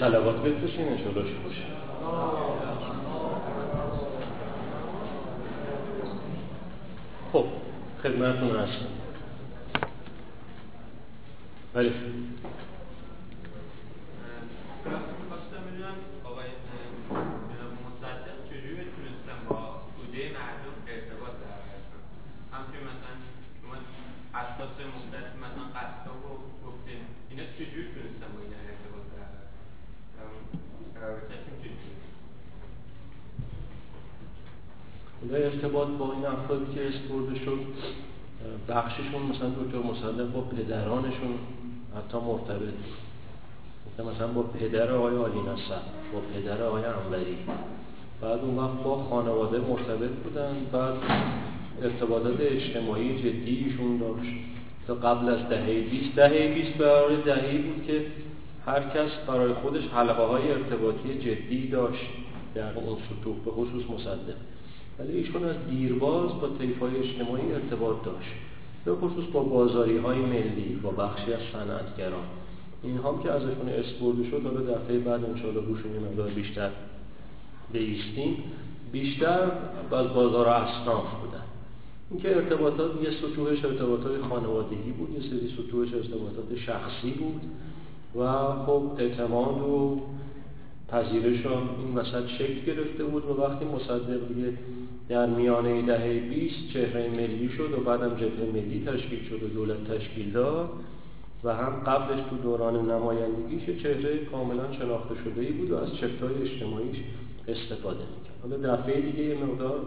سلوات بفرستین انشاءالله باشه خب خدمتتون هستم بله. ارتباط با این افرادی که اسپورده شد بخششون مثلا دکتر مصدق با پدرانشون حتی مرتبط. مثلا با پدر آقای آلی نصر با پدر آقای انوری. بعد اون وقت با خانواده مرتبط بودن بعد ارتباطات اجتماعی جدیشون داشت. تا قبل از دهه 20 دهه 20 برای دهه بود که هر کس برای خودش حلقه های ارتباطی جدی داشت در اون سطوح به خصوص مصدق ولی ایشون از دیرباز با طیف های اجتماعی ارتباط داشت. به خصوص با بازاری های ملی با بخشی از صنعتگران این هم که ازشون اسپورده شد حالا دفعه بعد انشاءالله روشون یه مقدار بیشتر بیستیم. بیشتر از بازار اصناف بودن. اینکه ارتباطات یه سطوحش ارتباطات خانوادگی بود یه سری سطوحش ارتباطات شخصی بود. و خب اعتماد و پذیرش هم این وسط شکل گرفته بود و وقتی مصدق دیگه در میانه دهه 20 چهره ملی شد و بعدم جبهه ملی تشکیل شد و دولت تشکیل داد و هم قبلش تو دوران نمایندگیش چهره کاملا شناخته شده ای بود و از چفتای اجتماعیش استفاده می‌کرد. حالا دفعه دیگه یه مقدار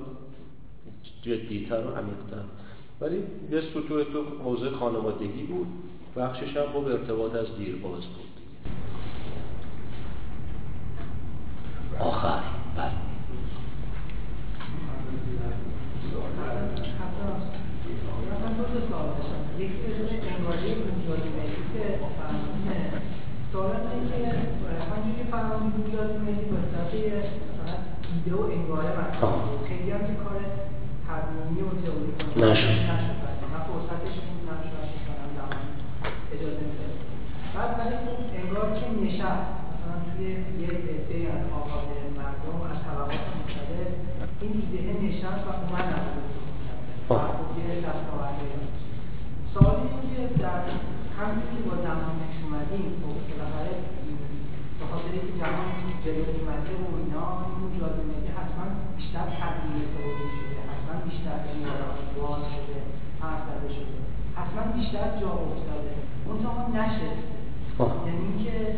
جدیتر و عمیقتر. ولی یه سطوح تو حوزه خانوادگی بود. بخشش هم خب ارتباط از دیرباز بود آخر بله سوال اینه که همونجوری فرامون بود یاد میدیم به صورت مثلا ایده و انگاره مطرح خیلی هم که کار تدوینی و تئوری کنه نشد. بعد ولی انگار که نشست توی یه عده از آقاد مردم از طبقات مختلف این ایده نشست و و خب یه دستاورده. سوال اینه که در همونی که با زمان پیش اومدیم خب بالاخره به خاطر اینکه جهان جلو اومده و اینا این ملی حتما بیشتر تبدیل تئوری شده حتما بیشتر باز شده حرف زده شده. حتما بیشتر جا افتاده. منتها نشسته یعنی اینکه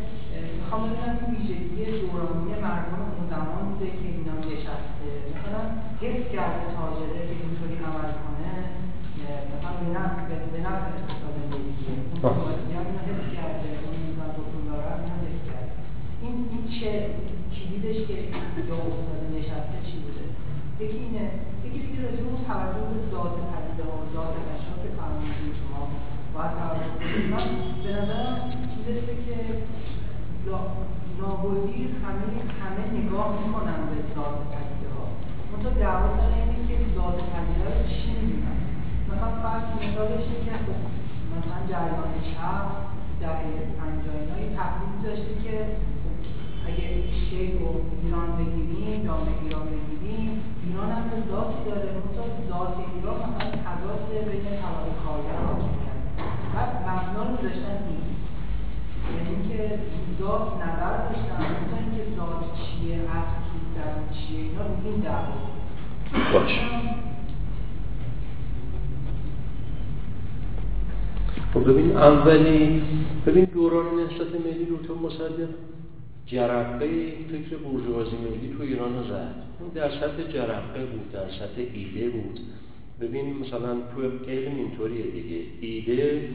می‌خوام ببینم این ویژگی دورانی مردم اون زمان بوده که اینا نشسته مثلا حس کرده تاجره که اینطوری عمل کنه مثلا به نفع به نفع اقتصاد ملی این این چه کلیدش که جا افتاده نشسته چی بوده یکی اینه یکی دیگه راجع اون توجه به ذات پدیده ها ذات اشیا که فرمودید شما باید توجه کنید من به نظرم می‌رسه که ناگزیر همه همه نگاه می‌کنن به ذات پدیده ها منتها دعوا سر اینه که ذات پدیده رو چی می‌بینن؟ مثلا فرض مثالش که مثلا جریان چپ در پنجاهی تحلیل داشته که اگه شیخ و ایران بگیریم جامعه ایران بگیریم ایران هم به ذاتی داره. مثلا ذات ایران مثلا تضاد بین طبقه کارگر حاکم کرده بعد مبنا رو داشتن یعنی اینکه ذات نظر داشتن مثلا اینکه ذات چیه اصل در چیه اینا این دعوا باشه. خب ببین اولی ببین دوران نهضت ملی دکتر مصدق. جرقه فکر بورژوازی ملی تو ایران رو زد. اون در سطح جرقه بود در سطح ایده بود. ببین مثلا تو علم اینطوریه دیگه. ایده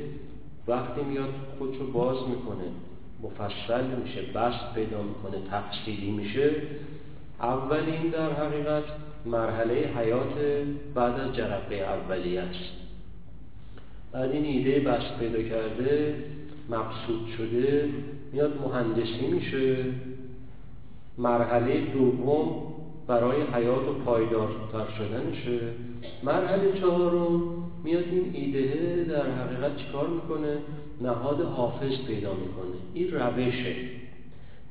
وقتی میاد خودشو باز می‌کنه مفصل میشه بست پیدا می‌کنه تفصیلی میشه. اولین در حقیقت مرحله حیات بعد از جرقه اولیه است. بعد این ایده بست پیدا کرده مقصود شده میاد مهندسی میشه. مرحله دوم برای حیات و پایدارتر شدنشه. مرحله چهارم میاد این ایده در حقیقت چیکار می‌کنه؟ نهاد حافظ پیدا می‌کنه. این روشه.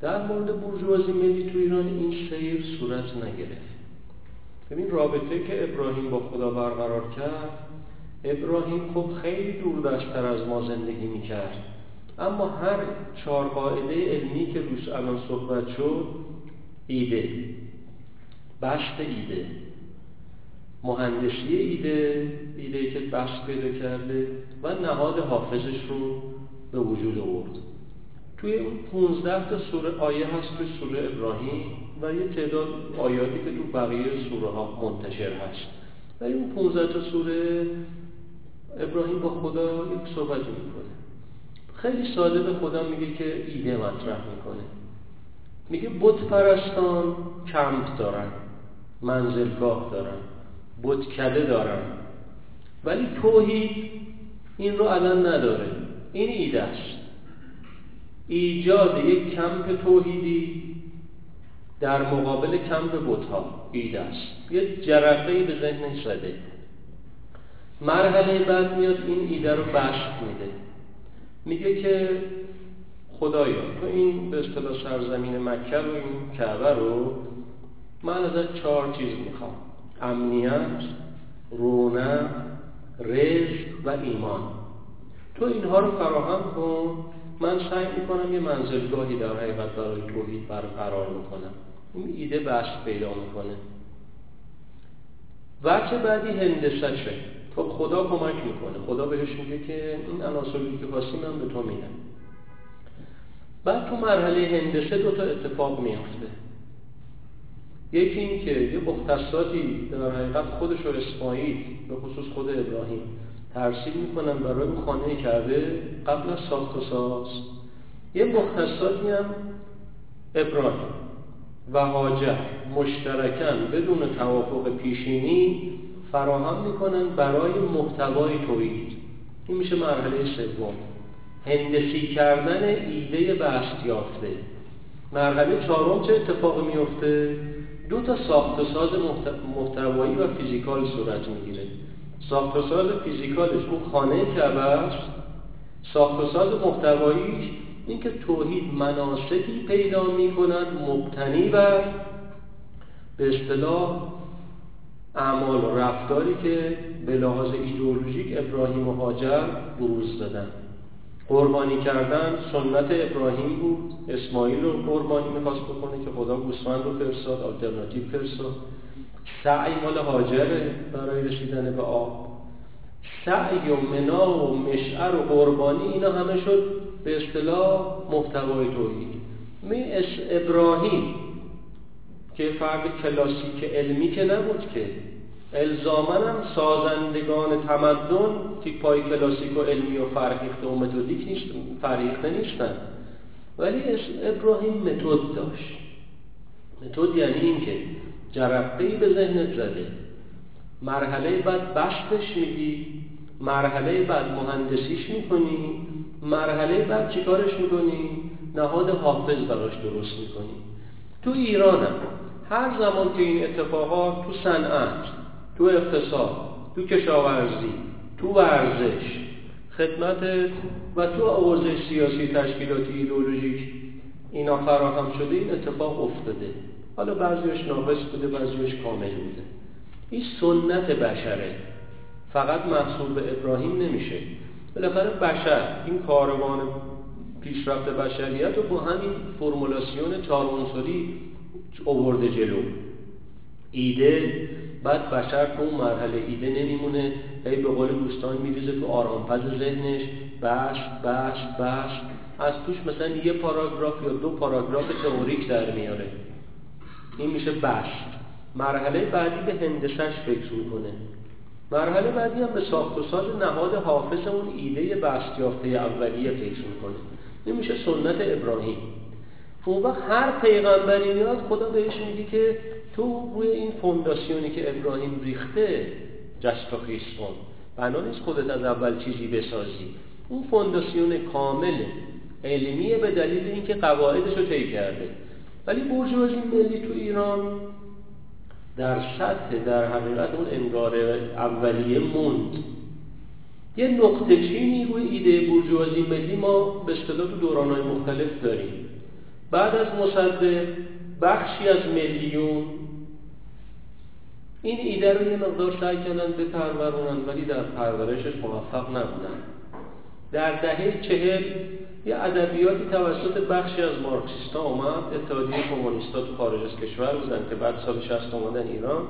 در مورد بورژوازی ملی تو ایران این سیر صورت نگرفت. ببین رابطه که ابراهیم با خدا برقرار کرد ابراهیم خب خیلی دور دستتر از ما زندگی می‌کرد. اما هر چهار قاعده علمی که روش الان صحبت شد ایده. بست ایده. مهندسی ایده ایده که بست پیدا کرده و نهاد حافظش رو به وجود آورد. توی اون 15 تا سوره آیه هست توی سوره ابراهیم و یه تعداد آیاتی که تو بقیه سوره ها منتشر هست. ولی اون 15 تا سوره ابراهیم با خدا یک صحبتی می‌کنه. خیلی ساده به خدا میگه که ایده مطرح می‌کنه. میگه بت پرستان کمپ دارن منزلگاه دارن. بتکده دارن ولی توحید این رو الان نداره. این ایده است. ایجاد یک کمپ توحیدی در مقابل کمپ بتها ایده است. یه جرقه به ذهنش زده. مرحله بعد میاد این ایده رو بشت میده. میگه که خدایا تو این به اصطلاح سرزمین مکه رو این کعبه رو من ازت چهار چیز می‌خوام. امنیت رونق رزق و ایمان. تو اینها رو فراهم کن. من سعی می‌کنم یه منزلگاهی در حقیقت برای توحید برقرار می‌کنم این ایده بست پیدا می‌کنه. وقت بعدی هندسشه. خب خدا کمک می‌کنه. خدا بهش میگه که این عناصری که خواستی من به تو میدم. بعد تو مرحله هندسه دو تا اتفاق میافته. یکی این که یه مختصاتی در حقیقت خودش رو اسماعیل به خصوص خود ابراهیم ترسیل می‌کنن برای خانه کرده قبل از ساخت و ساز. یه مختصاتی هم ابراهیم و هاجر مشترکن بدون توافق پیشینی فراهم می‌کنن برای محتوای توحید این میشه مرحله سوم. هندسی کردن ایده بست مرحله چهارم چه اتفاقی میفته دو تا ساخت ساز محتوایی و فیزیکال صورت می‌گیره. ساخت ساز فیزیکالش اون خانه کعبه است ساخت ساز محتواییش این که توحید مناسکی پیدا می‌کنند مبتنی بر به اصطلاح اعمال و رفتاری که به لحاظ ایدئولوژیک ابراهیم و هاجر بروز دادن. قربانی کردن سنت ابراهیم بود. اسماعیل رو قربانی می‌خواست بکنه که خدا گوسفند رو فرستاد آلترناتیو فرستاد. سعی مال هاجره برای رسیدن به آب. سعی و منا و مشعر و قربانی اینا همه شد. به اصطلاح محتوای توحید. می ابراهیم که فرد کلاسیک علمی که نبود که الزامن هم سازندگان تمدن تیپای کلاسیک و علمی و فرهیخته و متدیک نیست فرهیخته نیستن. ولی ابراهیم متد داشت. متد یعنی این که جرقه به ذهنت زده. مرحله بعد بستش میدی مرحله بعد مهندسیش می‌کنی مرحله بعد چیکارش می‌کنی؟ نهاد حافظ براش درست می‌کنی. تو ایرانم هر زمان که این اتفاقات تو صنعت تو اقتصاد تو کشاورزی تو ورزش. خدمت و تو حوزه سیاسی تشکیلاتی ایدئولوژیک. اینا فراهم شده این اتفاق افتاده. حالا بعضیش ناقص بوده بعضیش کامل بوده. این سنت بشره. فقط محصول به ابراهیم نمیشه. بالاخره بشر این کاروان پیشرفت بشریت رو با همین فرمولاسیون چهار عنصری جلو. ایده بعد بشر تو اون مرحله ایده نمیمونه هی به قول دوستان میریزه تو آرامپز ذهنش بشت بشت بشت از توش مثلا یه پاراگراف یا دو پاراگراف تئوریک در میاره. این میشه بشت مرحله بعدی به هندسش فکر می‌کنه. مرحله بعدی هم به ساخت و ساز نهاد حافظ اون ایده بست یافته اولیه فکر می‌کنه. این میشه سنت ابراهیم. اون وقت هر پیغمبری میاد خدا بهش میگه که تو روی این فونداسیونی که ابراهیم ریخته جست و خیز کن بنا نیست خودت از اول چیزی بسازی. اون فونداسیون کامل علمیه به دلیل اینکه قواعدش رو طی کرده. ولی بورژوازی ملی تو ایران در سطح در حقیقت اون انگار اولیه موند. یه نقطه چینی روی ایده بورژوازی ملی ما به اصطلاح تو دورانهای مختلف داریم. بعد از مصدق بخشی از میلیون این ایده رو یه مقدار سعی کردن بپرورونن ولی در پرورشش موفق نبودن. در دهه چهل یه ادبیاتی توسط بخشی از مارکسیستا اومد اتحادیه کمونیستا تو خارج از کشور بودن که بعد سال 60 اومدن ایران.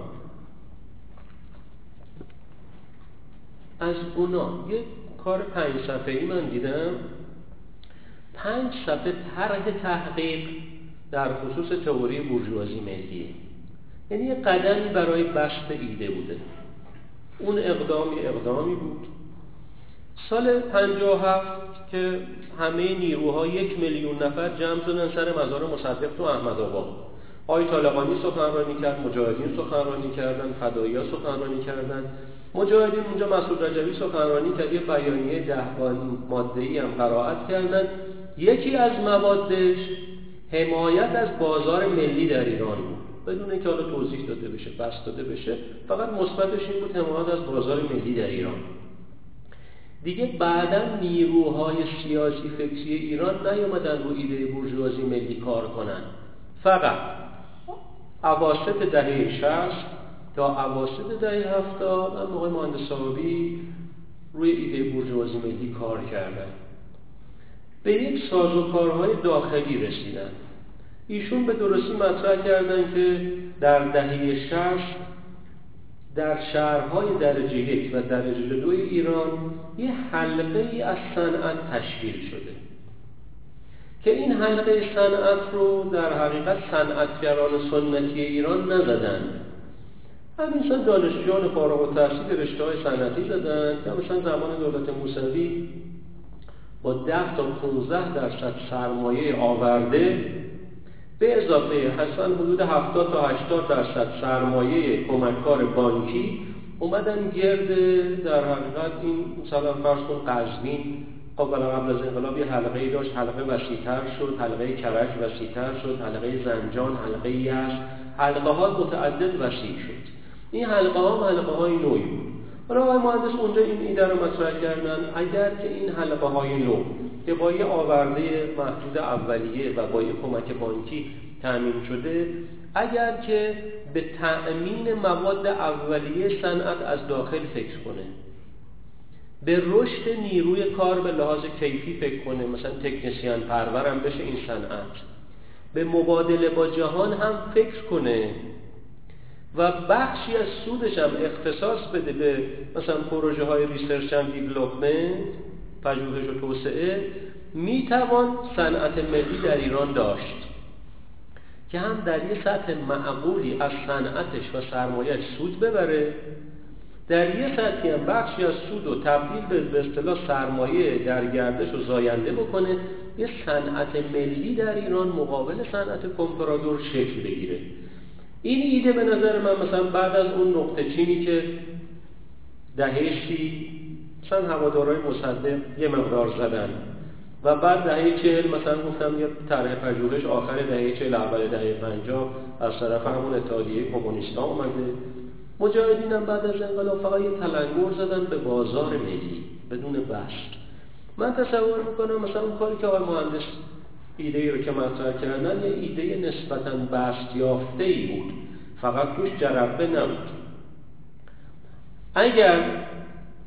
از اونا یه کار پنج صفحه ای من دیدم. پنج صفحه طرح تحقیق در خصوص تئوری بورژوازی ملیه. یعنی یه قدمی برای بسط ایده بوده. اون اقدامی اقدامی بود. سال 57 که همه نیروها یک میلیون نفر جمع شدن سر مزار مصدق تو احمد آباد. آقای طالقانی سخنرانی کرد مجاهدین سخنرانی کردن فدایی سخنرانی کردن. مجاهدین اونجا مسعود رجوی سخنرانی کرد یه بیانیه ده ماده ای هم قرائت کردن. یکی از موادش حمایت از بازار ملی در ایران بود. بدون اینکه حالا توضیح داده بشه بس داده بشه فقط مثبتش این بود حمایت از بازار ملی در ایران. دیگه بعدا نیروهای سیاسی فکری ایران نیومدن رو ایده بورژوازی ملی کار کنن. فقط اواسط دهه 60 تا اواسط دهه 70 من موقع روی ایده بورژوازی ملی کار کردن. به یک سازوکارهای داخلی رسیدن. ایشون به درستی مطرح کردن که در دهه 60 در شهرهای درجه یک و درجه دو ایران یه حلقه ای از صنعت تشکیل شده. که این حلقه صنعت رو در حقیقت صنعتگران سنتی ایران نزدن. همین دانشجویان فارغ التحصیل رشته های صنعتی زدن که مثلا زمان دولت موسوی با 10 تا 15 درصد سرمایه آورده به اضافه حسن حدود 70 تا 80 درصد سرمایه کمککار بانکی اومدن گرد در حقیقت این مثلا فرض کن قزوین. خب قبل از انقلاب یه حلقه داشت حلقه وسیعتر شد حلقه کرج وسیعتر شد حلقه زنجان حلقه یش حلقه ها متعدد وسیع شد. این حلقه ها حلقه های نوعی بود. حالا مهندس اونجا این ایده رو مطرح کردن اگر که این حلقه های نو که با یه آورده محدود اولیه و با یه کمک بانکی تأمین شده اگر که به تأمین مواد اولیه صنعت از داخل فکر کنه. به رشد نیروی کار به لحاظ کیفی فکر کنه مثلا تکنسیان پرورم بشه این صنعت. به مبادله با جهان هم فکر کنه و بخشی از سودش هم اختصاص بده به مثلا پروژه های research and development پژوهش و توسعه می‌توان صنعت ملی در ایران داشت که هم در یه سطح معقولی از صنعتش و سرمایه سود ببره در یه سطحی هم بخشی از سود و تبدیل به اصطلاح سرمایه در گردش و زاینده بکنه یه صنعت ملی در ایران مقابل صنعت کمپرادور شکل بگیره. این ایده به نظر من مثلا بعد از اون نقطه چینی که دهه مثلا هوادارای مصدق یه مقدار زدن. و بعد دهه چهل مثلا گفتم یه طرح پژوهش آخر دهه چهل اول دهه پنجاه از طرف همون اتحادیه کمونیستا اومده. مجاهدین هم بعد از انقلاب فقط یه تلنگر زدن به بازار ملی بدون بست من تصور می‌کنم مثلا اون کاری که آقای مهندس ایده ای رو که مطرح کردن یه ایده نسبتا بست یافته ای بود. فقط توش جربه نبود. اگر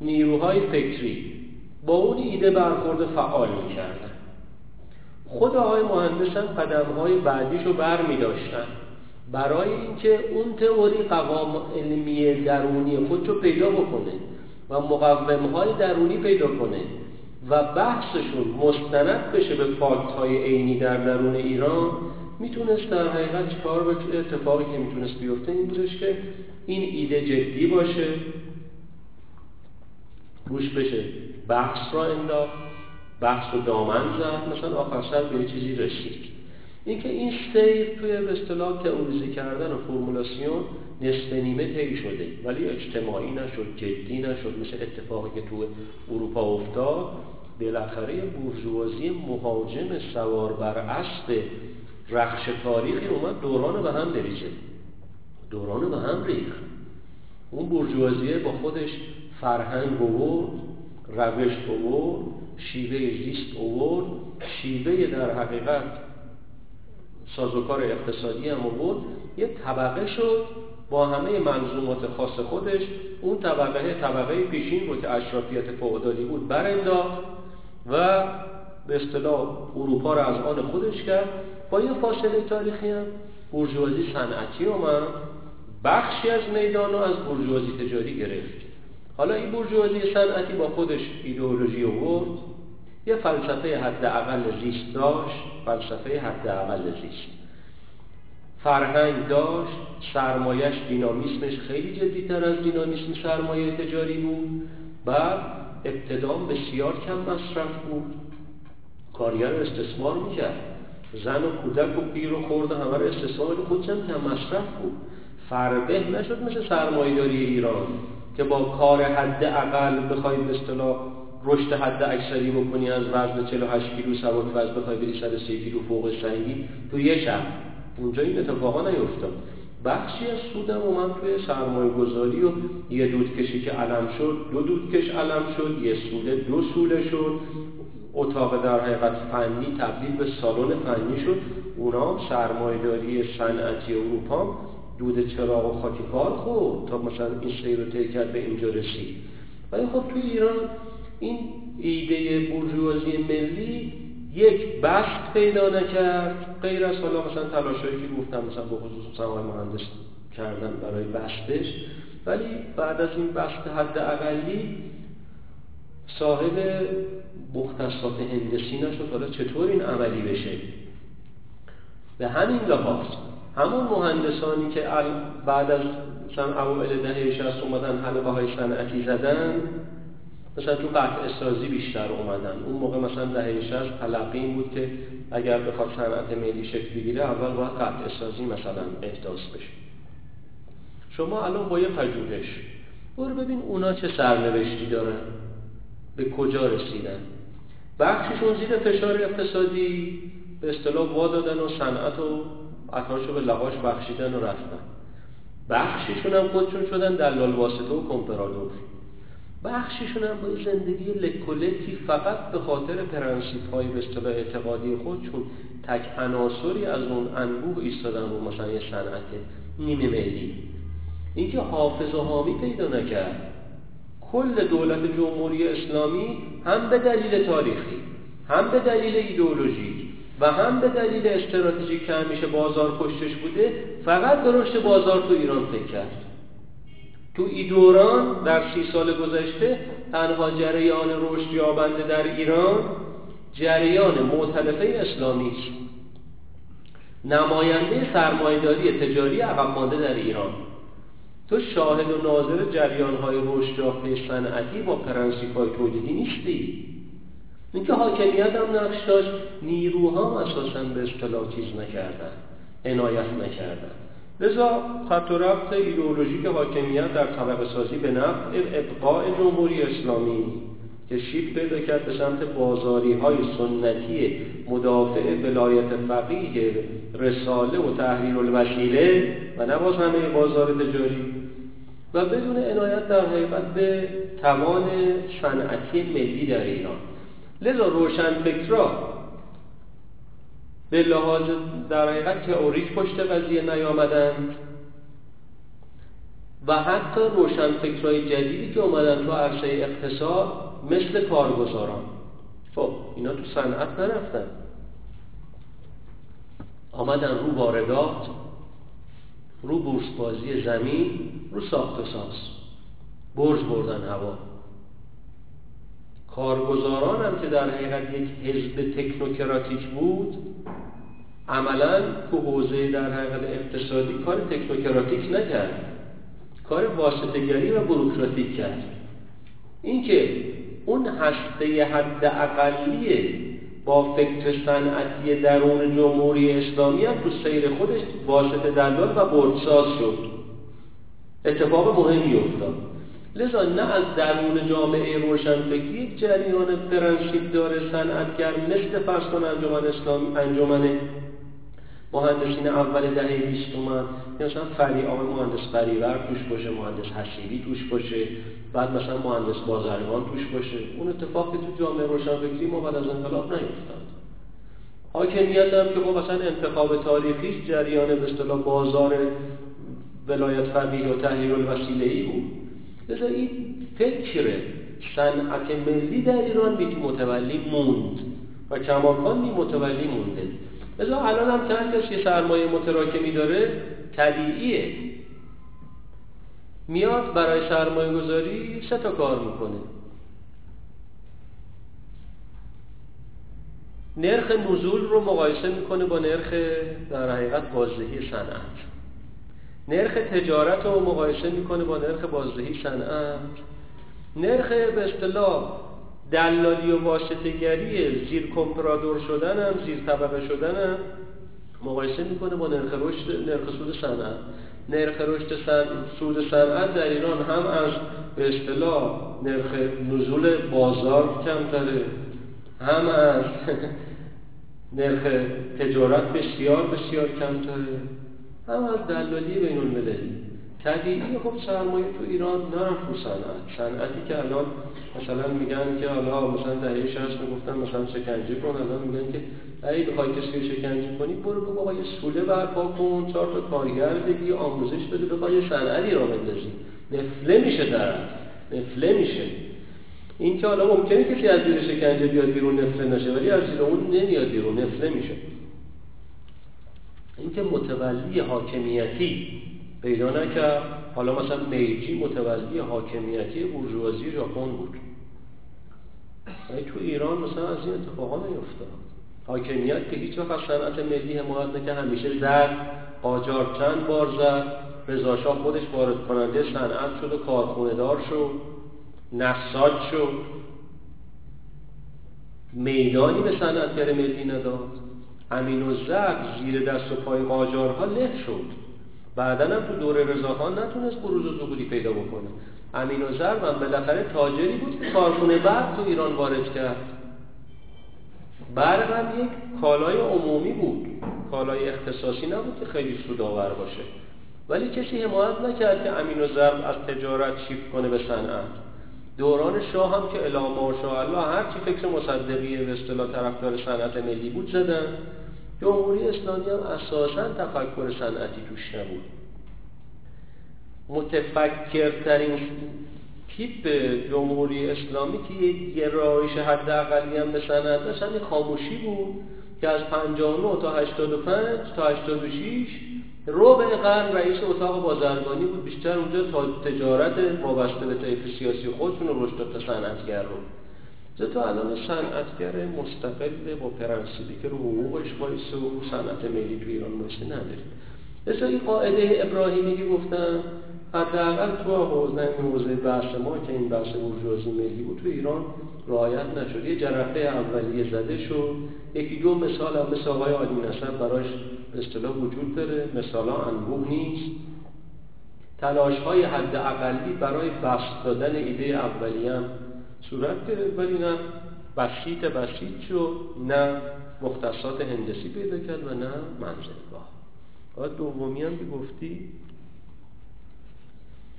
نیروهای فکری با اون ایده برخورد فعال می‌کردن. خود آقای مهندس هم قدم های بعدیش رو بر می داشتن برای اینکه اون تئوری قوام علمی درونی خودشو پیدا بکنه و مقوم های درونی پیدا کنه و بحثشون مستند بشه به فاکت های عینی در درون ایران می‌تونست در حقیقت چکار به اتفاقی که می‌تونست بیفته این بودش که این ایده جدی باشه روش بشه. بحث را انداخت. بحث رو دامن زد. مثلا آخر سر به چیزی رسید. اینکه این سیر توی به اصطلاح تئوریزی کردن و فرمولاسیون نصف نیمه طی شده. ولی اجتماعی نشد جدی نشد. مثل اتفاقی که تو اروپا افتاد. بالاخره بورژوازی مهاجم سوار بر اسب رخش تاریخی اومد دوران به هم بریزه. دوران به هم ریخت. اون بورژوازیه با خودش فرهنگ آورد روش آورد شیوه زیست آورد شیوه در حقیقت سازوکار اقتصادی هم بود یه طبقه شد با همه منظومات خاص خودش. اون طبقه طبقه پیشین بود که اشرافیت فعودالی بود برانداخت و به اصطلاح اروپا رو از آن خودش کرد. با یه فاصله تاریخی هم برجوازی صنعتی اومد بخشی از میدان رو از برجوازی تجاری گرفت. حالا این برجوازی صنعتی با خودش ایدئولوژی آورد یه فلسفه حداقل زیست داشت فلسفه حداقل زیست. فرهنگ داشت سرمایش دینامیسمش خیلی جدیتر از دینامیسم سرمایه تجاری بود. بعد ابتدام بسیار کم مصرف بود. کارگر استثمار می‌کرد. زن و کودک و پیر و خورده همه رو استثمار خودش هم کم مصرف بود. فربه نشد مثل سرمایه‌داری ایران. که با کار حد اقل بخوای به اصطلاح رشد حد اکثری بکنی از وزن 48 کیلو سواد وزن بخوای بری 130 کیلو فوق سنگی تو یه شب اونجا این اتفاقا نیفتاد. بخشی از سودم اومد توی سرمایه گذاری و یه دودکشی که علم شد دو دودکش علم شد یه سوله دو سوله شد. اتاق در حقیقت فنی تبدیل به سالن فنی شد. اونا سرمایه‌داری صنعتی اروپا دود چراغ و خاکی کار خود تا مثلا این سیر رو کرد به اینجا رسید. ولی خب توی ایران این ایده برجوازی ملی یک بست پیدا نکرد غیر از حالا مثلا تلاشایی که گفتم مثلا به خصوص سمای مهندس کردن برای بستش. ولی بعد از این بست حد اقلی صاحب مختصات هندسی نشد. حالا چطور این عملی بشه؟ به همین لحاظ. همون مهندسانی که بعد از مثلا اوائل دهه 60 اومدن حلقه های صنعتی زدن مثلا تو قطع سازی بیشتر اومدن. اون موقع مثلا دهه 60 تلقی این بود که اگر بخواد صنعت ملی شکل بگیره اول باید قطع سازی مثلا احداث بشه. شما الان با یه پژوهش برو ببین اونا چه سرنوشتی دارن. به کجا رسیدن؟ بخششون زیر فشار اقتصادی به اصطلاح وا دادن و صنعت و عطاشو به لغاش بخشیدن و رفتن. بخششون هم خودشون شدن دلال واسطه و کمپرادور. بخششون هم با زندگی لکولتی فقط به خاطر پرنسیپ های به اعتقادی خودشون تک عناصری از اون انبوه ایستادن و مثلا یه صنعت نیمه ملی. اینکه حافظ و حامی پیدا نکرد. کل دولت جمهوری اسلامی هم به دلیل تاریخی هم به دلیل ایدئولوژی و هم به دلیل استراتژیک که همیشه بازار پشتش بوده فقط به رشد بازار تو ایران فکر کرد. تو این دوران در سی سال گذشته تنها جریان رشد یابنده در ایران جریان مؤتلفه اسلامی است. نماینده سرمایداری تجاری عقب مانده در ایران. تو شاهد و ناظر جریان های رشد یافته صنعتی با پرنسیپ های تولیدی نیستی. اینکه حاکمیت هم نقش داشت نیروها هم اساسا به اصطلاح چیز نکردن عنایت نکردن. لذا خط و ربط ایدئولوژیک حاکمیت در طبقه سازی به نفع ابقاء جمهوری اسلامی که شیب پیدا کرد به سمت بازاری های سنتی مدافع ولایت فقیه رساله و تحریر الوسیله و نه باز همه بازار تجاری و بدون عنایت در حقیقت به توان صنعتی ملی در ایران. لذا روشن فکرها به لحاظ در حقیقت تئوریک پشت قضیه نیامدند و حتی روشن فکرهای جدیدی که اومدن تو عرصه اقتصاد مثل کارگزاران. خب اینا تو صنعت نرفتن. آمدن رو واردات رو بورس بازی زمین رو ساخت و ساز. برج بردن هوا. کارگزاران هم که در حقیقت یک حزب تکنوکراتیک بود عملا تو حوزه در حقیقت اقتصادی کار تکنوکراتیک نکرد. کار واسطگری و بروکراتیک کرد. اینکه اون هسته حد اقلیه با فکر صنعتی درون جمهوری اسلامی هم تو سیر خودش واسطه دلال و بردساز شد. اتفاق مهمی افتاد. لذا نه از درون جامعه روشنفکری جریان پرنسیپ داره صنعتگر مثل فرض کن انجمن اسلامی انجمن مهندسین اول دهه بیست اومد. یا مثلا فری مهندس فریور توش باشه مهندس حسیبی توش باشه بعد مثلا مهندس بازرگان توش باشه. اون اتفاق تو جامعه روشنفکری ما بعد از انقلاب نیفتاد. حاکمیت هم که خب مثلا انتخاب تاریخی جریان به اصطلاح بازار ولایت فقیه و تحلیل الوسیله ای بود. لذا این فکر صنعت ملی در ایران بیت متولی موند و کماکان بی متولی مونده. لذا الان هم که هر کسی سرمایه متراکمی داره طبیعیه. میاد برای سرمایه گذاری سه تا کار می‌کنه. نرخ نزول رو مقایسه می‌کنه با نرخ در حقیقت بازدهی صنعت. نرخ تجارت رو مقایسه می‌کنه با نرخ بازدهی صنعت. نرخ به اصطلاح دلالی و واسطه‌گری زیر کمپرادور شدن هم زیر طبقه شدن هم مقایسه می‌کنه با نرخ رشد نرخ سود صنعت. نرخ رشد سود صنعت در ایران هم از به اصطلاح نرخ نزول بازار کمتره. هم از نرخ تجارت بسیار بسیار کمتره. هم از دلالی بین المللی طبیعی خب سرمایه تو ایران نرفت رو صنعت صنعتی که الان مثلا میگن که حالا مثلا دهه 60 می‌گفتن مثلا شکنجه کن الان میگن که اگه بخوای کسی شکنجه کنی برو بگو آقا یه سوله برپا کن چهار تا کارگر بگی آموزش بده بخوای یه صنعتی را بندازی. نفله میشه در. نفله میشه. این که حالا ممکنه کسی از زیر شکنجه بیاد بیرون نفله نشه ولی از زیر اون نمیاد بیرون نفله میشه. اینکه متولی حاکمیتی پیدا نکرد. حالا مثلا میجی متولی حاکمیتی بورژوازی ژاپن بود. ولی تو ایران مثلا از این اتفاقا نیفتاد. حاکمیت که هیچ وقت صنعت ملی حمایت نکرد. همیشه زد قاجار چند بار زد. رضا خودش وارد کننده صنعت شد و کارخونه دار شد. نساج شد. میدانی به صنعتگر ملی نداد. امین و زیر دست و پای قاجارها له شد. بعدا هم تو دوره رضاخان نتونست بروز و ظهوری پیدا بکنه. امین و ضرب هم بالاخره تاجری بود که کارخونه برق تو ایران وارد کرد. برق هم یک کالای عمومی بود. کالای اختصاصی نبود که خیلی سودآور باشه. ولی کسی حمایت نکرد که امین و ضرب از تجارت شیفت کنه به صنعت. دوران شاه هم که الا الله هر چی فکر مصدقی به اصطلاح طرفدار صنعت ملی بود زدن. جمهوری اسلامی هم اساسا تفکر صنعتی توش نبود. متفکرترین تیپ جمهوری اسلامی که یه رایش حد اقلی هم به صنعت داشت همین خاموشی بود که از 59 تا 85 تا 86 ربع قرن رئیس اتاق بازرگانی بود. بیشتر اونجا تا تجارت وابسته به طیف سیاسی خودشون رو رشد تا صنعتگر رو تو الان صنعتگر مستقل با پرنسیبی که رو حقوقش وایسه و صنعت ملی تو ایران وایسه نداریم مثل این قاعده ابراهیمی که گفتم حداقل تو حوزه حوزه بحث ما که این بحث بورژوازی ملی بود تو ایران رعایت نشد. یه جرقه اولیه زده شد. یکی دو مثال هم مثل آقای عالی نصر براش اصطلاح وجود داره. مثالا انبوه نیست. تلاش های حد اقلی برای بست دادن ایده اولیه صورت گرفت ولی نه بسیط بسیط شد نه مختصات هندسی پیدا کرد و نه منزلگاه. و دومی هم که گفتی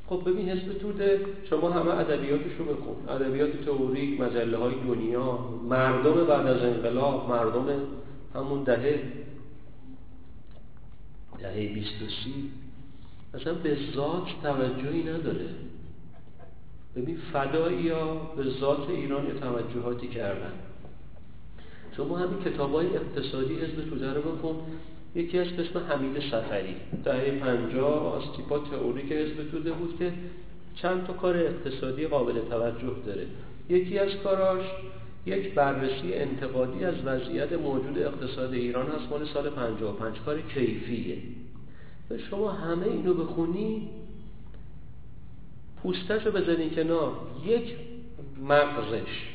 خب ببین حزب توده شما همه ادبیاتش رو بخون. ادبیات تئوریک مجله های دنیا مردم بعد از انقلاب مردم همون دهه دهه بیست و سی. اصلا به ذات توجهی نداره. ببین فدایی ها به ذات ایران یه توجهاتی کردن. شما همین کتاب های اقتصادی حزب توده رو بکن. یکی از اسم حمید سفری دهه پنجاه از تیپا تئوریک حزب توده بود که چند تا کار اقتصادی قابل توجه داره. یکی از کاراش یک بررسی انتقادی از وضعیت موجود اقتصاد ایران هست. مال سال 55 کار کیفیه. شما همه اینو بخونی پوستش رو بزنین کنار. یک مغزش.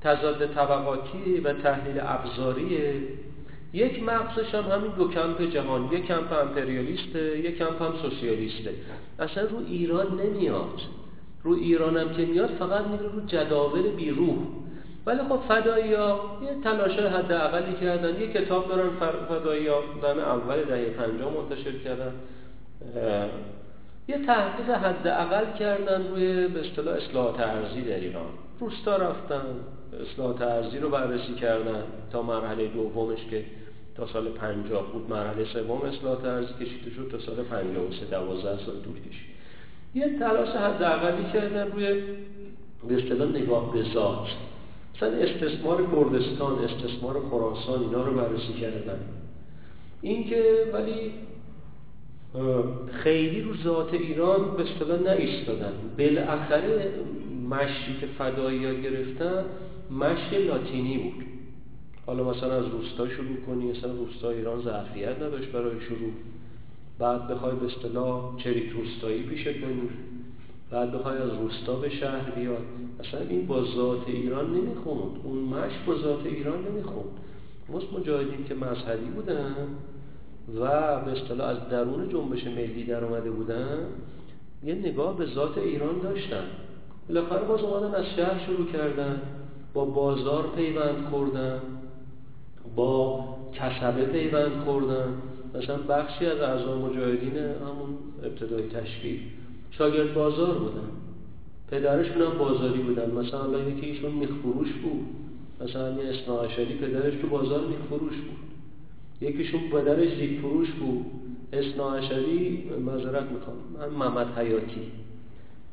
تضاد طبقاتی و تحلیل ابزاریه. یک مغزش هم همین دو کمپ جهان. یک کمپ امپریالیسته یک کمپ هم سوسیالیسته. اصلا رو ایران نمیاد. رو ایران هم که میاد فقط میره رو جداول بیروح. ولی خب فدایی ها یه تلاش حد اقلی کردن. یه کتاب دارن فدایی ها اول دهه پنجاه منتشر کردن. یه تحقیق حداقل کردن روی به اصطلاح اصلاحات ارزی در ایران. روستا رفتن اصلاحات ارزی رو بررسی کردن تا مرحله دومش که تا سال 50 بود. مرحله سوم اصلاحات ارزی کشیده شد تا سال 53 12 سال طول کشید. یه تلاش حداقلی کردن روی به اصطلاح نگاه به ذات مثلا استثمار کردستان استثمار خراسان اینا رو بررسی کردن. اینکه ولی خیلی رو ذات ایران به اصطلاح نایستادن. بالاخره مشی که فدایی ها گرفتن مشی لاتینی بود. حالا مثلا از روستا شروع کنی مثلا روستا ایران ظرفیت نداشت برای شروع. بعد بخوای به اصطلاح چریک روستایی پیشه کنی بعد بخوای از روستا به شهر بیاد. اصلا این با ذات ایران نمی‌خوند. اون مش با ذات ایران نمی‌خوند. مست مجاهدین که مذهبی بودن و به اصطلاح از درون جنبش ملی در اومده بودن یه نگاه به ذات ایران داشتن. بالاخره باز اومدن از شهر شروع کردن با بازار پیوند خوردن با کسبه پیوند خوردن. مثلا بخشی از اعضای مجاهدین همون ابتدای تشکیل شاگرد بازار بودن. پدرشون هم بازاری بودن. مثلا یکی ایشون میخفروش بود. مثلا یه اصناعشری پدرش تو بازار میخفروش بود. یکیشون پدرش زیگ فروش بود. اصناعشری معذرت می‌خوام. من محمد حیاتی.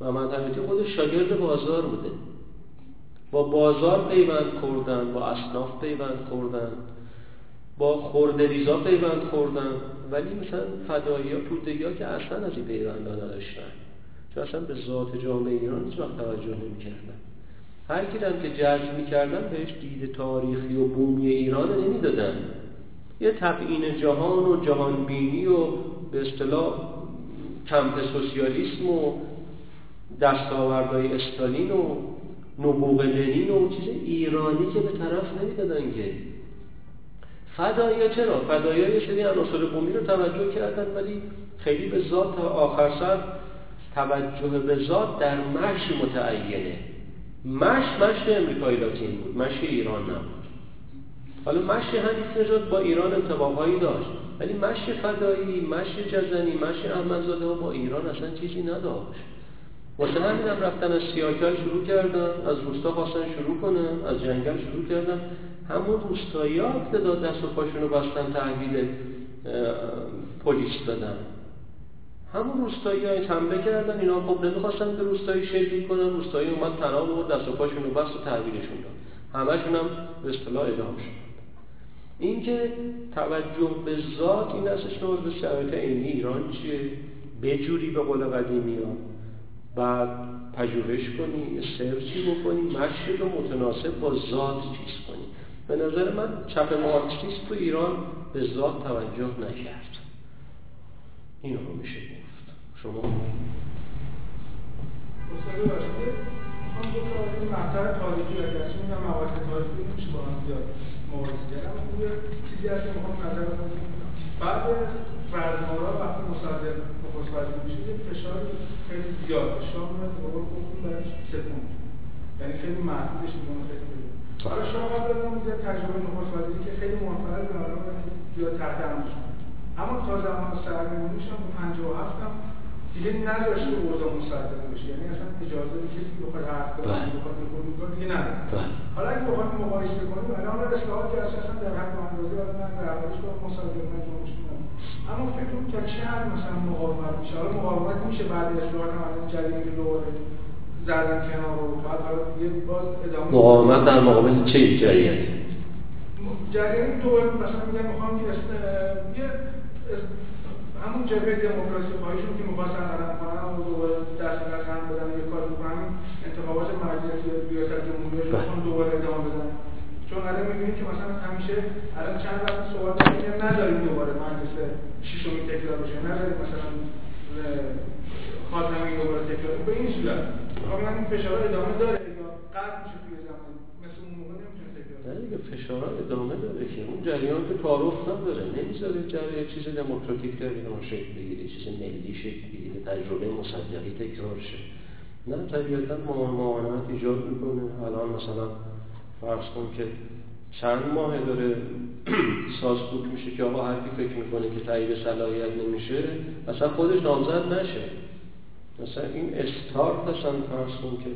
محمد حیاتی خودش شاگرد بازار بوده. با بازار پیوند خوردن با اصناف پیوند خوردن با خوردریزا پیوند خوردن ولی مثلا فدایی ها پودگی ها که اصلا از این پیوند نداشتن. چون اصلا به ذات جامعه ایران هیچ وقت توجه نمی‌کردن. هر کی که جذب می‌کردن بهش دید تاریخی و بومی ایران نمی‌دادن. یه تبعین جهان و جهانبینی و به اصطلاح کمپ سوسیالیسم و دستاوردهای استالین و نبوغ لنین و چیز ایرانی که به طرف نمی‌دادن که. فدایی چرا؟ فدایی یه سری عناصر بومی رو توجه کردن ولی خیلی به ذات تا آخر سر توجه به ذات در مشی متعینه. مش مش امریکایی لاتین بود مش ایران نبود. حالا مشی حنیف نژاد با ایران انتباهایی داشت. ولی مشی فدایی مشی جزنی مشی احمدزاده با ایران اصلا چیزی نداشت. واسه همین هم رفتن از سیاکل شروع کردن از روستا خواستن شروع کنن از جنگل شروع کردن. همون روستایی ها ابتدا دست و پاشون رو بستن تحویل پلیس دادن. همون روستایی های حمله کردن اینا خب نمی‌خواستن به روستایی شلیک کنن. روستایی اومد تناب و دست و پاشون رو بست و تحویلشون داد. همشون هم به اصطلاح ادام شد. اینکه توجه به ذات این ازش به شرایط عینی ایران چیه؟ بجوری به قول قدیمی ها. بعد پژوهش کنی سرچی بکنی مشی رو متناسب با ذات چیز کنی. به نظر من چپ مارکسیست تو ایران به ذات توجه نکرد. این رو میشه گفت. شما؟ می‌خوام دو تا مطلب تاریخی و گرچه میگم مباحث تاریخی نمیشه با هم زیاد مقایسه کردم اون چیزی هست که می‌خوام نظر بعد رزمارا وقتی مصدق نخست وزیر میشه یه فشار خیلی زیاد شام به قول خودتون برش سکوند یعنی خیلی محدودش می‌کنه خیلی حالا شما قبل از اون زیاد تجربه نخست وزیری که خیلی منفرد به زیاد تحت اما تا زمان سرنگونیش هم 57 هم دیگه نذاشته اوضاع مصدق بشه یعنی اصلا اجازه به کسی بخواد حرف بزنه بله. بخواد بکنه دیگه نداره. بله. حالا اگه بخواد مقایسه کنیم الان اصلاحات که اساسا در حد اندازه آدم من در حالش با مصدق نجومش اما فکر کنم تا چه حد مثلا مقاومت میشه. حالا مقاومت میشه بعد اصلاحات الان جریان دوباره زدن کنار رو بعد حالا یه باز ادامه مقاومت در مقابل چه جریانی جریان دوباره مثلا میگم می‌خوام یه یه همون جبهه دموکراسی خواهیشون که می‌خواستن قدم کنن و دوباره دست دست هم بدن یه کار بکنن انتخابات مرکزی ریاست جمهوری رو بله. دوباره ادامه بدن. چون الان می‌بینید که مثلا همیشه الان چند وقت صحبت که نداریم دوباره مجلس ششمی تکرار بشه. نداریم مثلا خاتمی دوباره تکرار. به این صورت خب این فشار ادامه داره. یا قطع میشه توی زمان مثل اون موقع نمی‌تونه تکرار نه دیگه فشار ادامه داره که. اون جریان که تعارف نداره. نمی‌ذاره جریان چیز دموکراتیک در ایران شکل بگیره چیز ملی شکل بگیره تجربه مصدقی تکرار شه. نه طبیعتا معاونت ایجاد می‌کنه. الان مثلا فرض کن که چند ماه داره سازبوک میشه که آقا هر کی فکر می‌کنه که تایید صلاحیت نمیشه اصلا خودش نامزد نشه. مثلا این استارت اصلا فرض که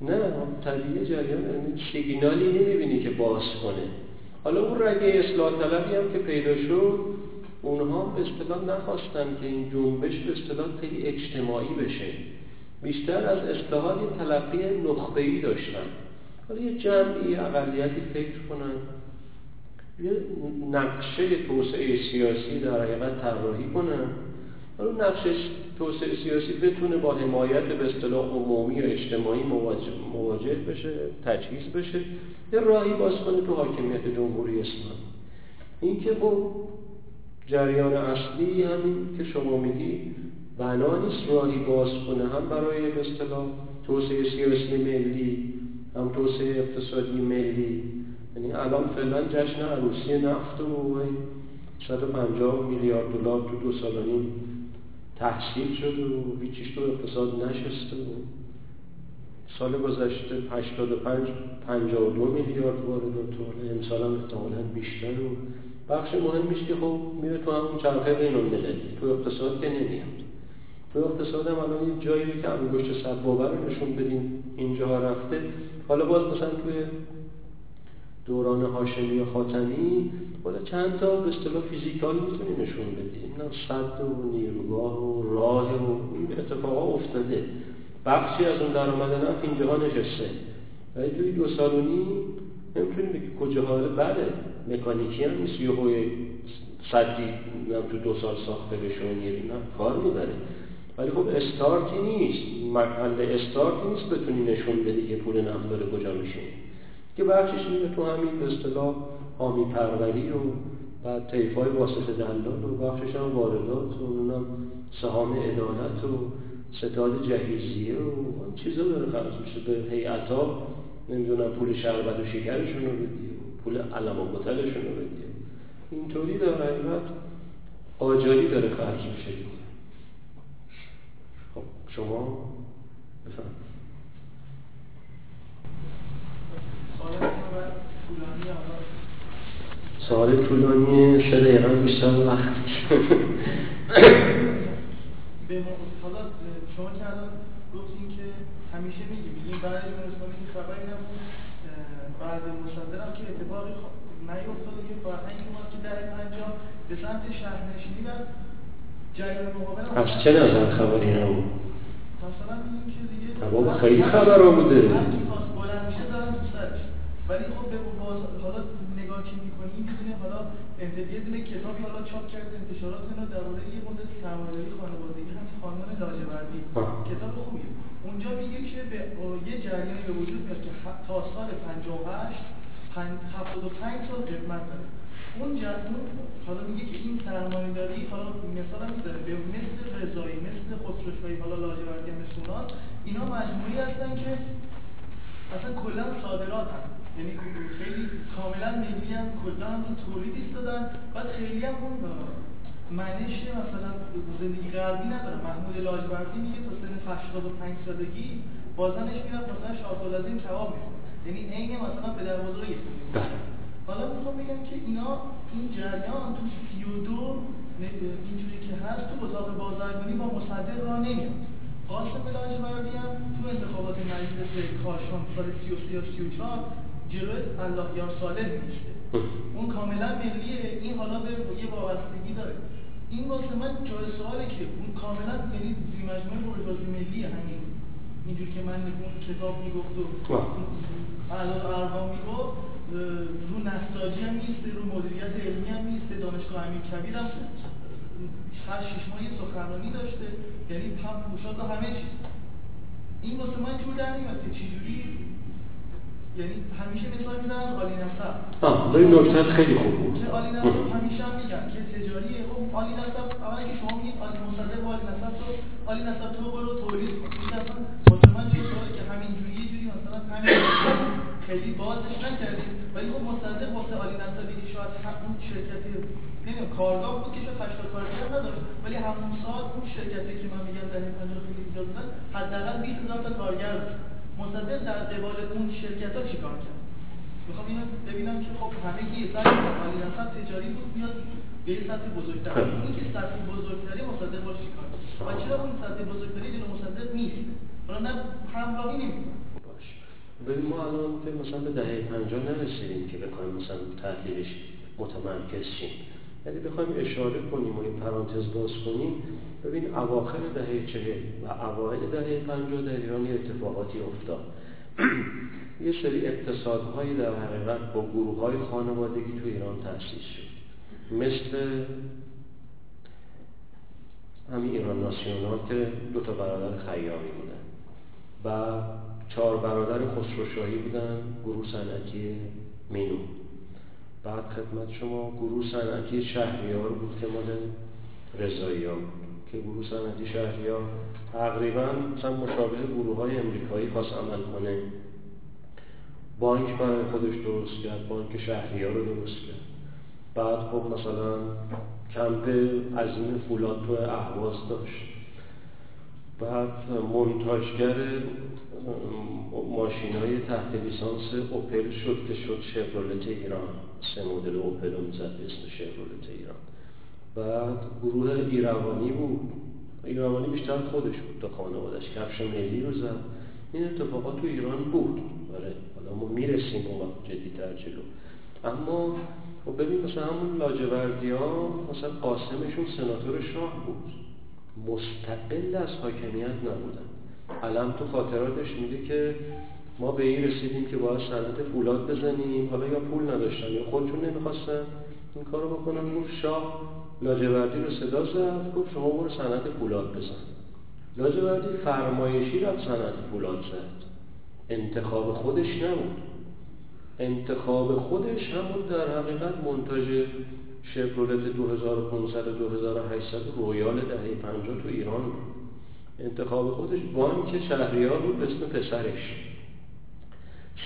نه طبیعی جریان سیگنالی نمی‌بینی که باز کنه. حالا اون رگه اصلاح طلبی هم که پیدا شد اونها به اصطلاح نخواستن که این جنبش به اصطلاح خیلی اجتماعی بشه. بیشتر از اصلاحات یه تلقی نخبه‌ای داشتن. حالا یه جمعی اقلیتی فکر کنن. یه نقشه توسعه سیاسی در حقیقت طراحی کنن. حالا نقشه توسعه سیاسی بتونه با حمایت به اصطلاح عمومی یا اجتماعی مواجه بشه تجهیز بشه. یه راهی باز کنه تو حاکمیت جمهوری اسلامی. این که خب جریان اصلی همین که شما میگی بنا نیست راهی باز کنه هم برای به اصطلاح توسعه سیاسی ملی هم توسعه اقتصادی ملی. یعنی الان فعلا جشن عروسی نفت و 150 میلیارد دلار تو دو سال تحصیل شد و هیچیش تو اقتصاد نشسته و سال گذشته 85 52 میلیارد واردات و امسال هم احتمالا بیشتر و بخش مهمیش که خب میره تو همون چرخه بین المللی. تو اقتصاد که نمیاد. تو اقتصاد هم الان یه جایی که انگشت سبابه رو نشون بدیم. اینجا رفته. حالا باز مثلا توی دوران هاشمی و خاتمی بالا چند تا به اصطلاح فیزیکال می‌تونی نشون بدیم نه صد و نیروگاه و راه و اتفاقا افتاده. بخشی از اون درآمد نفت اینجاها نشسته. ولی توی دو سال و نیم نمی‌تونیم بگی کجاها. بله مکانیکی هم نیست. یه صدی تو دو سال ساخته بشه و کار می‌بره. ولی خب استارتی نیست. محل استارتی نیست بتونی نشون بدی که پول نفت کجا میشه. که بخشش میره تو همین به اصطلاح حامی پروری و بعد طیفای واسطه دلال و بخشش هم واردات و اونم سهام عدالت و ستاد جهیزیه و چیزا داره خرج میشه. به هیئتا نمی‌دونم پول شربت و شکرشون رو بدی پول علم و بطلشون رو بدی. اینطوری در حقیقت آجاری داره خرج میشه خب شما بفهم سوال طولانی سه دقیقه بیشتر وقت حالا شما که الان گفتین که همیشه میگیم میگیم بعد اسلامی که خبری نبود بعد مصدر هم که اتفاقی نیفتاده که فرهنگ اومد که در پنجاه به سمت شهرنشینی و جریان مقابل از چه نظر خبری نبود مثلا این که دیگه خیلی خبر بوده بلند میشه دارن تو سرش ولی خب به حالا نگاه که می‌کنی؟ می‌دونی حالا یه دونه کتابی حالا چاپ کرده انتشارات اینا درباره یه مدل سرمایه‌داری خانوادگی همین خانمان لاجوردی. کتاب خوبیه. اونجا میگه که به یه جریانی به وجود میاد که تا سال 58 75 سال خدمت داره. اون جریان حالا میگه که این سرمایه داری حالا مثلا می‌ذاره. به مثل رضایی مثل خسروشاهی حالا لاجوردی مثل اینا مجموعی هستن که اصلا کلا صادرات هم یعنی خیلی کاملا ملی هم کلا هم تولید ایستادن بعد خیلی هم اون منش مثلا زندگی غربی نداره. محمود لاجوردی میگه تا سن 85 سالگی بازنش می‌رفت مثلا شاه از این کباب می‌خورد یعنی عین مثلا پدر بزرگی حالا می‌خوام بگم که اینا این جریان تو 32 اینجوری که هست تو اتاق بازرگانی با مصدق را نمیاد. قاسم لاجوردی هم تو انتخابات مجلس کاشان سال 33 یا 34 جلوی یار صالح میشه اون کاملا ملیه این حالا به یه وابستگی داره. این واسه من جای سواله که اون کاملا یعنی زی مجموعه برجازی ملی همین. اینجور که من اون کتاب می‌گفت و الان ارقام می‌گفت رو نساجی هم نیست رو مدیریت علمی هم نیست دانشگاه امیر کبیر هم هر شیش ماهی سخنرانی داشته یعنی هم پوشاک و همه چیز. این واسه من جور در نمیاد که چجوری یعنی همیشه مثال می‌زنن آلی نصب آه این نکته خیلی خوب بود. آلی نصب همیشه هم میگن که تجاریه. خب آلی نصب اولا که شما میگید آلی مصدق آلی نصب تو آلی نصب تو برو تولید کن. این اصلا من چه که همین جوری یه جوری مثلا همین خیلی بازش نکردیم ولی خب مصدق واسه آلی نصبی که شاید اون شرکت نمی‌دونم کارگاه بود که شاید 80 کارگر نداشت. ولی همون سال اون شرکتی که من میگم در این پنجاه خیلی ایجاد دادن حداقل 20000 تا کارگر داشت مصدق در قبال اون شرکت ها چیکار کرد؟ می‌خوام اینو ببینم که خب همه کی سر عالی نصب تجاری بود میاد به یه سطح بزرگتر. خب. این که سطح بزرگتری مصدق باشه چیکار و چرا اون سطح بزرگتری دین مصدق نیست؟ حالا نه همراهی نمی‌کنه. باش. ببین ما الان مثلا به دهه 50 نرسیدیم که بخوایم مثلا تحلیلش متمرکز شیم. یعنی بخوایم اشاره کنیم و این پرانتز باز کنیم ببین اواخر دهه چهل و اوایل دهه 50 در ایران یه اتفاقاتی افتاد. یه سری اقتصادهایی در حقیقت با گروه های خانوادگی تو ایران تأسیس شد. مثل همین ایران ناسیونال که دو تا برادر خیامی بودن و چهار برادر خسروشاهی بودن گروه صنعتی مینو. بعد خدمت شما گروه صنعتی شهریار بود که مال رضاییان که گروه صنعتی شهریار تقریبا مثلا مشابه گروه های امریکایی خواست عمل کنه. بانک برای خودش درست کرد بانک شهریار رو درست کرد. بعد خب مثلا کمپ عظیم فولاد تو اهواز داشت. بعد منتاجگر ماشین های تحت لیسانس اوپل شد که شد شفرولت ایران. سه مدل اوپل رو می‌زد به اسم شفرولت ایران. بعد گروه ایروانی بود. ایروانی بیشتر خودش بود تا خانوادش کفش ملی رو زد. این اتفاقات تو ایران بود. آره حالا ما می‌رسیم اون وقت جدی تر جلو. اما خب ببین مثلا همون لاجوردی ها مثلا قاسمشون سناتور شاه بود. مستقل از حاکمیت نبودن. علم تو خاطراتش میگه که ما به این رسیدیم که باید صنعت فولاد بزنیم. حالا یا پول نداشتن یا خودشون نمی‌خواستن این کارو بکنن. گفت شاه لاجوردی رو صدا زد گفت شما برو صنعت فولاد بزن. لاجوردی فرمایشی رفت صنعت فولاد زد. انتخاب خودش نبود. انتخاب خودش همون در حقیقت منتاج شفرولت 2500 2800 رویال دهه 50 تو ایران بود. انتخاب خودش بانک شهریار بود به اسم پسرش.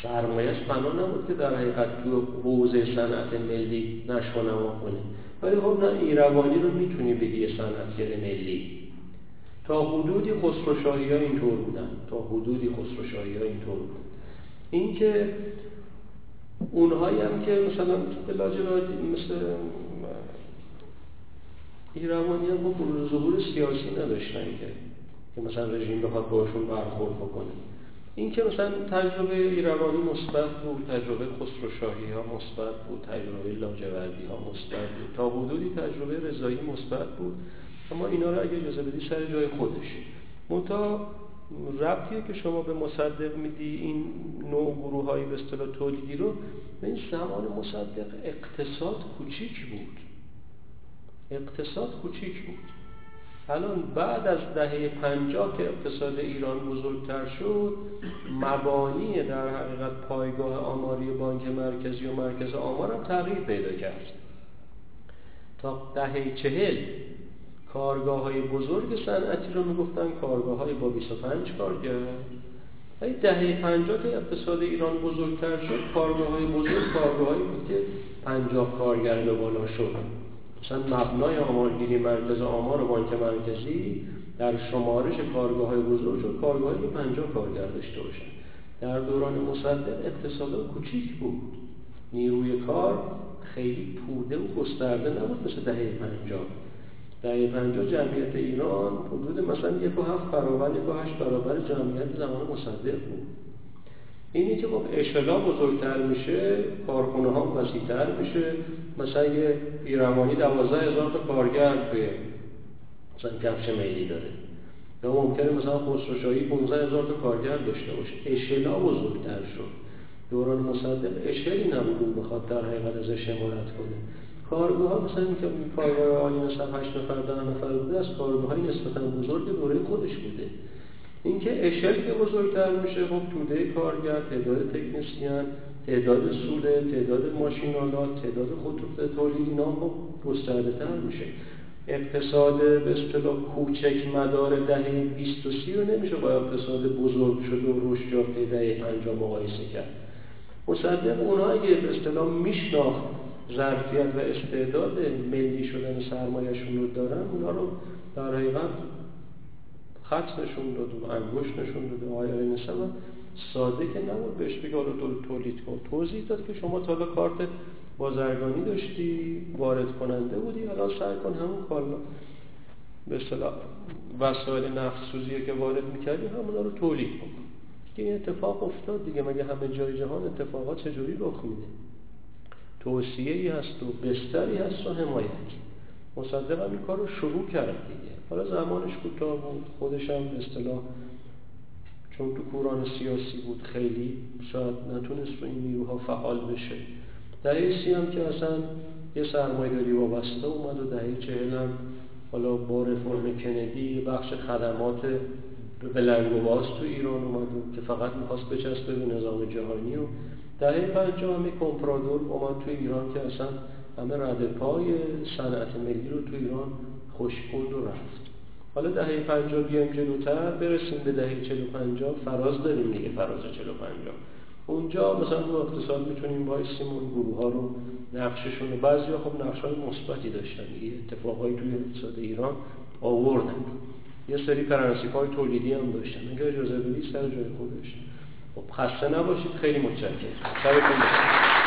سرمایش بنا نبود که در حقیقت تو حوزه صنعت ملی نشو نما کنه. ولی خب نه ایروانی رو می‌تونی بگی صنعتگر ملی. تا حدودی خسروشاهی ها اینطور بودن. تا حدودی خسروشاهی ها اینطور بودن. اینکه اونهایی هم که مثلا بلاج مثل ایروانی هم بروز ظهور سیاسی نداشتن که که مثلا رژیم بخواد باشون برخورد بکنه. این که مثلا تجربه ایروانی مثبت بود تجربه خسروشاهی ها مثبت بود تجربه لاجوردی ها مثبت بود. تا حدودی تجربه رضایی مثبت بود. اما اینا رو اگه اجازه بدی سر جای خودش. منتها ربطیه که شما به مصدق میدی این نوع گروه های به اصطلاح تولیدی رو. به این زمان مصدق اقتصاد کوچیک بود. اقتصاد کوچیک بود. الان بعد از دهه پنجاه که اقتصاد ایران بزرگتر شد مبانی در حقیقت پایگاه آماری بانک مرکزی و مرکز آمار هم تغییر پیدا کرد. تا دهه چهل کارگاه های بزرگ صنعتی رو می‌گفتن کارگاه های با 25 کارگر. ولی دهه 50 که اقتصاد ایران بزرگتر شد کارگاه های بزرگ کارگاه هایی بود که 50 کارگر به بالا شد. مثلا مبنای آمارگیری مرکز آمار و بانک مرکزی در شمارش کارگاه های بزرگ شد کارگاه های 50 کارگر داشته باشن. در دوران مصدق اقتصاد کوچیک بود. نیروی کار خیلی پوده و گسترده نبود مثل دهه 50 دقیقا دو جمعیت ایران حدود مثلا یک و هفت برابر یک و هشت برابر جمعیت زمان مصدق بود. اینی که خب اشلا بزرگتر میشه کارخونه ها وسیعتر میشه. مثلا یه ایرمانی دوازده هزار تا کارگر به مثلا کفش میلی داره. یا ممکنه مثلا خسروشاهی 15 هزار تا کارگر داشته باشه. اشلا بزرگتر شد. دوران مصدق اشلی نبود بخواد در حقیقت ازش حمایت کنه. کارگاه ها مثلا این که کارگاه آقای نصف 8 نفر 10 نفر بوده از کارگاه های نسبتا بزرگ دوره خودش بوده. اینکه اشل که بزرگتر میشه خب توده کارگر تعداد تکنسیان تعداد سوله تعداد ماشینالات تعداد خطوط تولید اینا خب گسترده تر میشه. اقتصاد به اصطلاح کوچک مدار دهه 20 و 30 رو نمیشه با اقتصاد بزرگ شده و رشد یافته دهه 50 مقایسه کرد. مصدق اونایی که به اصطلاح میشناخت ظرفیت و استعداد ملی شدن سرمایهشون رو دارن اونا رو در حقیقت خط نشون داد و انگشت نشون داد. آقای نسبت ساده که نبود بهش بگه حالا تولید کن. توضیح داد که شما تا کارت بازرگانی داشتی وارد کننده بودی الان سعی کن همون کالا به اصطلاح وسایل نفت که وارد می‌کردی همونا رو تولید کن که این اتفاق افتاد دیگه. مگه همه جای جهان اتفاقات چجوری رخ میده؟ توصیه ای هست و بستری هست و حمایتی هم این کار رو شروع کرد دیگه. حالا زمانش کوتاه بود. خودش هم به اصطلاح چون تو کوران سیاسی بود خیلی شاید نتونست رو این نیروها فعال بشه. دهه سی هم که اصلا یه سرمایداری وابسته اومد و دهه چهل هم حالا با رفرم کندی بخش خدمات به و باز تو ایران اومد که فقط می‌خواست بچسبه به نظام جهانی و دهه پنجاه همه کمپرادور اومد تو ایران که اصلا همه رد پای صنعت ملی رو تو ایران خوشکند و رفت. حالا دهه پنجاه بیایم جلوتر برسیم به دهه چل و پنجاه فراز داریم دیگه فراز چل و پنجاه. اونجا مثلا تو اقتصاد می‌تونیم وایسیم اون گروه ها رو نقششون رو بعضی ها خب نقش های مثبتی داشتن دیگه اتفاقایی توی اقتصاد ایران آوردن. یه سری پرنسیپ های تولیدی هم داشتن اگر اجازه بدی سر جای خودش. خب خسته نباشید خیلی متشکرم.